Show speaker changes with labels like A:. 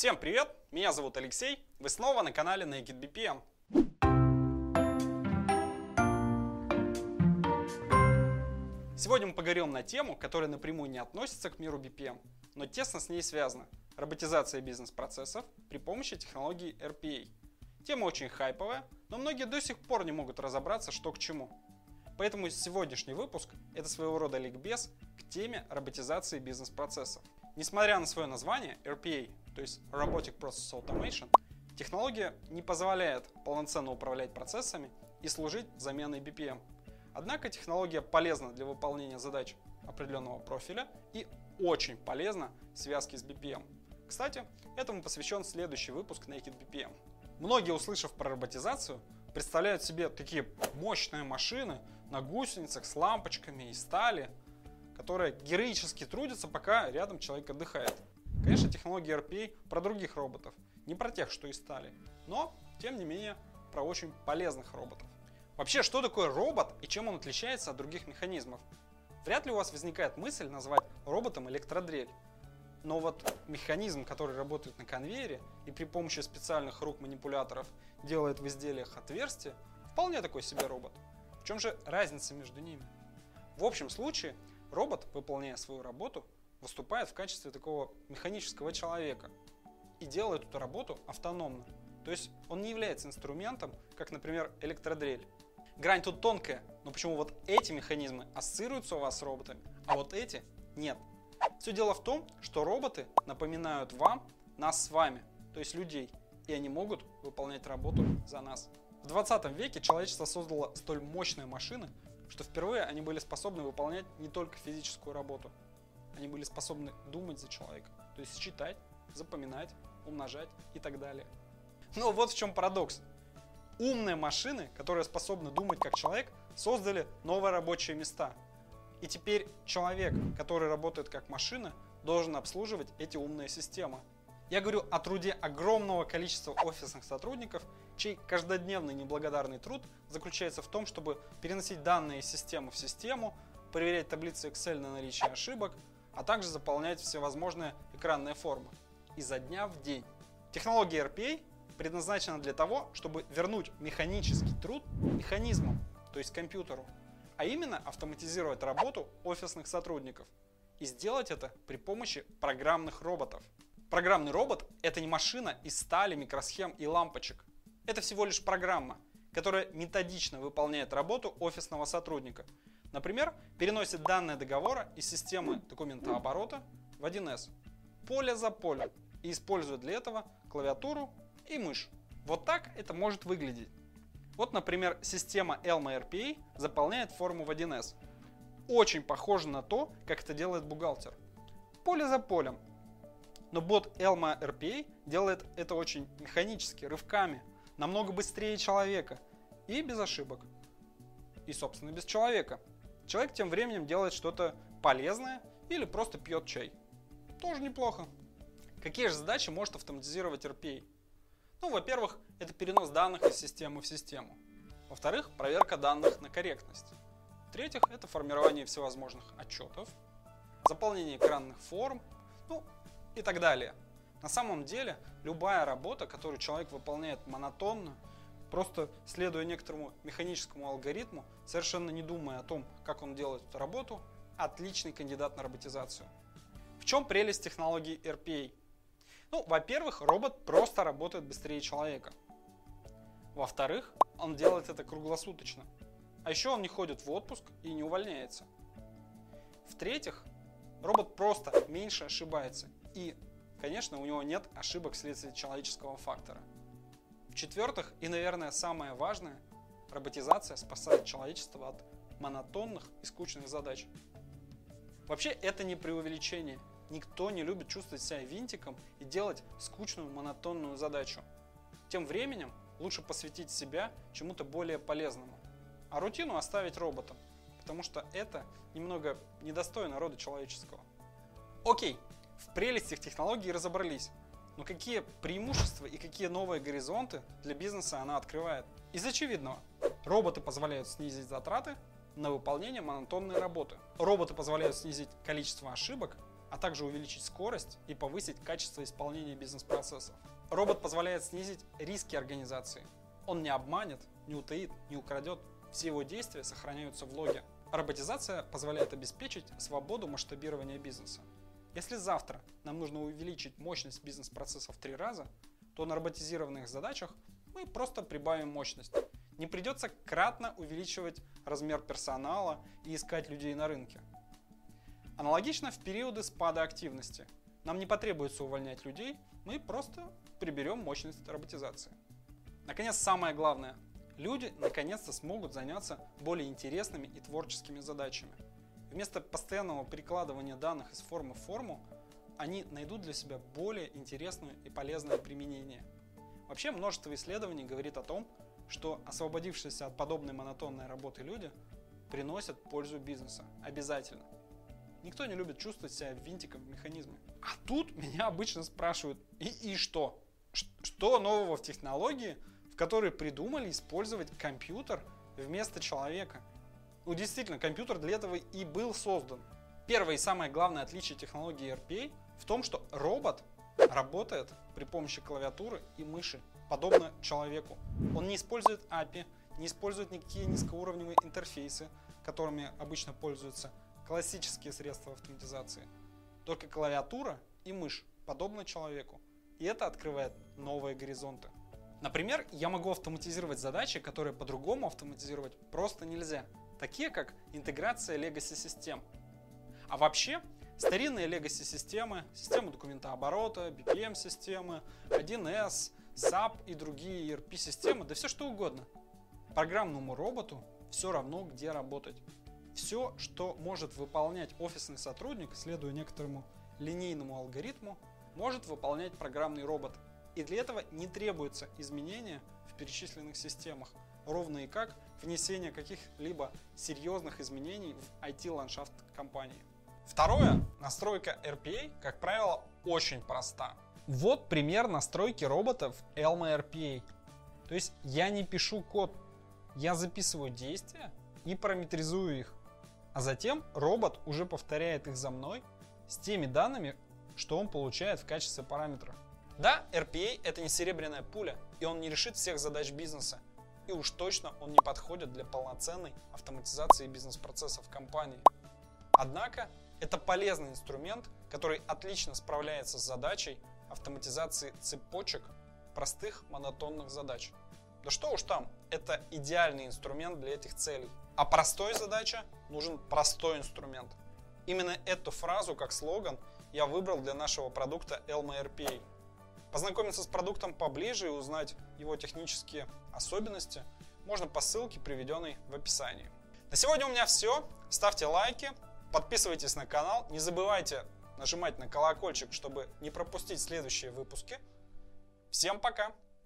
A: Всем привет! Меня зовут Алексей. Вы снова на канале Naked BPM. Сегодня мы поговорим на тему, которая напрямую не относится к миру BPM, но тесно с ней связана – роботизация бизнес-процессов при помощи технологии RPA. Тема очень хайповая, но многие до сих пор не могут разобраться, что к чему. Поэтому сегодняшний выпуск – это своего рода ликбез к теме роботизации бизнес-процессов. Несмотря на свое название RPA, то есть Robotic Process Automation, технология не позволяет полноценно управлять процессами и служить заменой BPM. Однако технология полезна для выполнения задач определенного профиля и очень полезна в связке с BPM. Кстати, этому посвящен следующий выпуск Naked BPM. Многие, услышав про роботизацию, представляют себе такие мощные машины на гусеницах с лампочками и стали, которые героически трудятся, пока рядом человек отдыхает. Конечно, технология RPA про других роботов, не про тех, что и стали, но, тем не менее, про очень полезных роботов. Вообще, что такое робот и чем он отличается от других механизмов? Вряд ли у вас возникает мысль назвать роботом электродрель. Но вот механизм, который работает на конвейере и при помощи специальных рук манипуляторов делает в изделиях отверстия, вполне такой себе робот. В чем же разница между ними? В общем случае, робот, выполняя свою работу, выступает в качестве такого механического человека и делает эту работу автономно. То есть он не является инструментом, как, например, электродрель. Грань тут тонкая, но почему вот эти механизмы ассоциируются у вас с роботами, а вот эти нет. Все дело в том, что роботы напоминают вам нас с вами, то есть людей, и они могут выполнять работу за нас. В 20 веке человечество создало столь мощные машины, что впервые они были способны выполнять не только физическую работу, они были способны думать за человека, то есть считать, запоминать, умножать и так далее. Но вот в чем парадокс. Умные машины, которые способны думать как человек, создали новые рабочие места. И теперь человек, который работает как машина, должен обслуживать эти умные системы. Я говорю о труде огромного количества офисных сотрудников, чей каждодневный неблагодарный труд заключается в том, чтобы переносить данные из системы в систему, проверять таблицы Excel на наличие ошибок, а также заполнять всевозможные экранные формы. Изо дня в день. Технология RPA предназначена для того, чтобы вернуть механический труд механизмам, то есть компьютеру, а именно автоматизировать работу офисных сотрудников и сделать это при помощи программных роботов. Программный робот – это не машина из стали, микросхем и лампочек. Это всего лишь программа, которая методично выполняет работу офисного сотрудника – Например, переносит данные договора из системы документооборота в 1С, поле за полем, и использует для этого клавиатуру и мышь. Вот так это может выглядеть. Вот, например, система Elma RPA заполняет форму в 1С. Очень похоже на то, как это делает бухгалтер. Поле за полем. Но бот Elma RPA делает это очень механически, рывками, намного быстрее человека и без ошибок. И, собственно, без человека. Человек тем временем делает что-то полезное или просто пьет чай. Тоже неплохо. Какие же задачи может автоматизировать RPA? Ну, во-первых, это перенос данных из системы в систему. Во-вторых, проверка данных на корректность. В-третьих, это формирование всевозможных отчетов, заполнение экранных форм, ну и так далее. На самом деле, любая работа, которую человек выполняет монотонно, просто следуя некоторому механическому алгоритму, совершенно не думая о том, как он делает эту работу, отличный кандидат на роботизацию. В чем прелесть технологии RPA? Ну, во-первых, робот просто работает быстрее человека. Во-вторых, он делает это круглосуточно. А еще он не ходит в отпуск и не увольняется. В-третьих, робот просто меньше ошибается. И, конечно, у него нет ошибок вследствие человеческого фактора. В-четвертых, и, наверное, самое важное, роботизация спасает человечество от монотонных и скучных задач. Вообще, это не преувеличение. Никто не любит чувствовать себя винтиком и делать скучную монотонную задачу. Тем временем лучше посвятить себя чему-то более полезному, а рутину оставить роботам, потому что это немного недостойно рода человеческого. Окей, в прелестях технологий разобрались. Но какие преимущества и какие новые горизонты для бизнеса она открывает? Из очевидного. Роботы позволяют снизить затраты на выполнение монотонной работы. Роботы позволяют снизить количество ошибок а также увеличить скорость и повысить качество исполнения бизнес-процессов. Робот позволяет снизить риски организации. Он не обманет, не утаит, не украдет. Все его действия сохраняются в логе. Роботизация позволяет обеспечить свободу масштабирования бизнеса. Если завтра нам нужно увеличить мощность бизнес-процессов в три раза, то на роботизированных задачах мы просто прибавим мощность. Не придется кратно увеличивать размер персонала и искать людей на рынке. Аналогично в периоды спада активности. Нам не потребуется увольнять людей, мы просто приберем мощность роботизации. Наконец, самое главное. Люди наконец-то смогут заняться более интересными и творческими задачами. Вместо постоянного перекладывания данных из формы в форму, они найдут для себя более интересное и полезное применение. Вообще множество исследований говорит о том, что освободившиеся от подобной монотонной работы люди приносят пользу бизнеса. Обязательно. Никто не любит чувствовать себя винтиком в механизме. А тут меня обычно спрашивают, и, и что? Что нового в технологии, в которой придумали использовать компьютер вместо человека? Ну, действительно, компьютер для этого и был создан. Первое и самое главное отличие технологии RPA в том, что робот работает при помощи клавиатуры и мыши, подобно человеку. Он не использует API, не использует никакие низкоуровневые интерфейсы, которыми обычно пользуются классические средства автоматизации. Только клавиатура и мышь, подобно человеку. И это открывает новые горизонты. Например, я могу автоматизировать задачи, которые по-другому автоматизировать просто нельзя. Такие как интеграция legacy систем. А вообще, старинные legacy системы, документооборота, BPM системы, 1С, SAP и другие ERP системы, да все что угодно. Программному роботу все равно где работать. Все, что может выполнять офисный сотрудник, следуя некоторому линейному алгоритму, может выполнять программный робот. И для этого не требуется изменения в перечисленных системах, ровно и как внесение каких-либо серьезных изменений в IT-ландшафт компании. Второе, настройка RPA, как правило, очень проста. Вот пример настройки робота в Elma RPA. То есть я не пишу код, я записываю действия и параметризую их. А затем робот уже повторяет их за мной с теми данными, что он получает в качестве параметров. Да, RPA это не серебряная пуля, и он не решит всех задач бизнеса. И уж точно он не подходит для полноценной автоматизации бизнес-процессов компании. Однако, это полезный инструмент, который отлично справляется с задачей автоматизации цепочек простых монотонных задач. Да что уж там, это идеальный инструмент для этих целей. А простой задача нужен простой инструмент. Именно эту фразу как слоган я выбрал для нашего продукта Elma RPA. Познакомиться с продуктом поближе и узнать его технические особенности можно по ссылке, приведенной в описании. На сегодня у меня все. Ставьте лайки, подписывайтесь на канал, не забывайте нажимать на колокольчик, чтобы не пропустить следующие выпуски. Всем пока!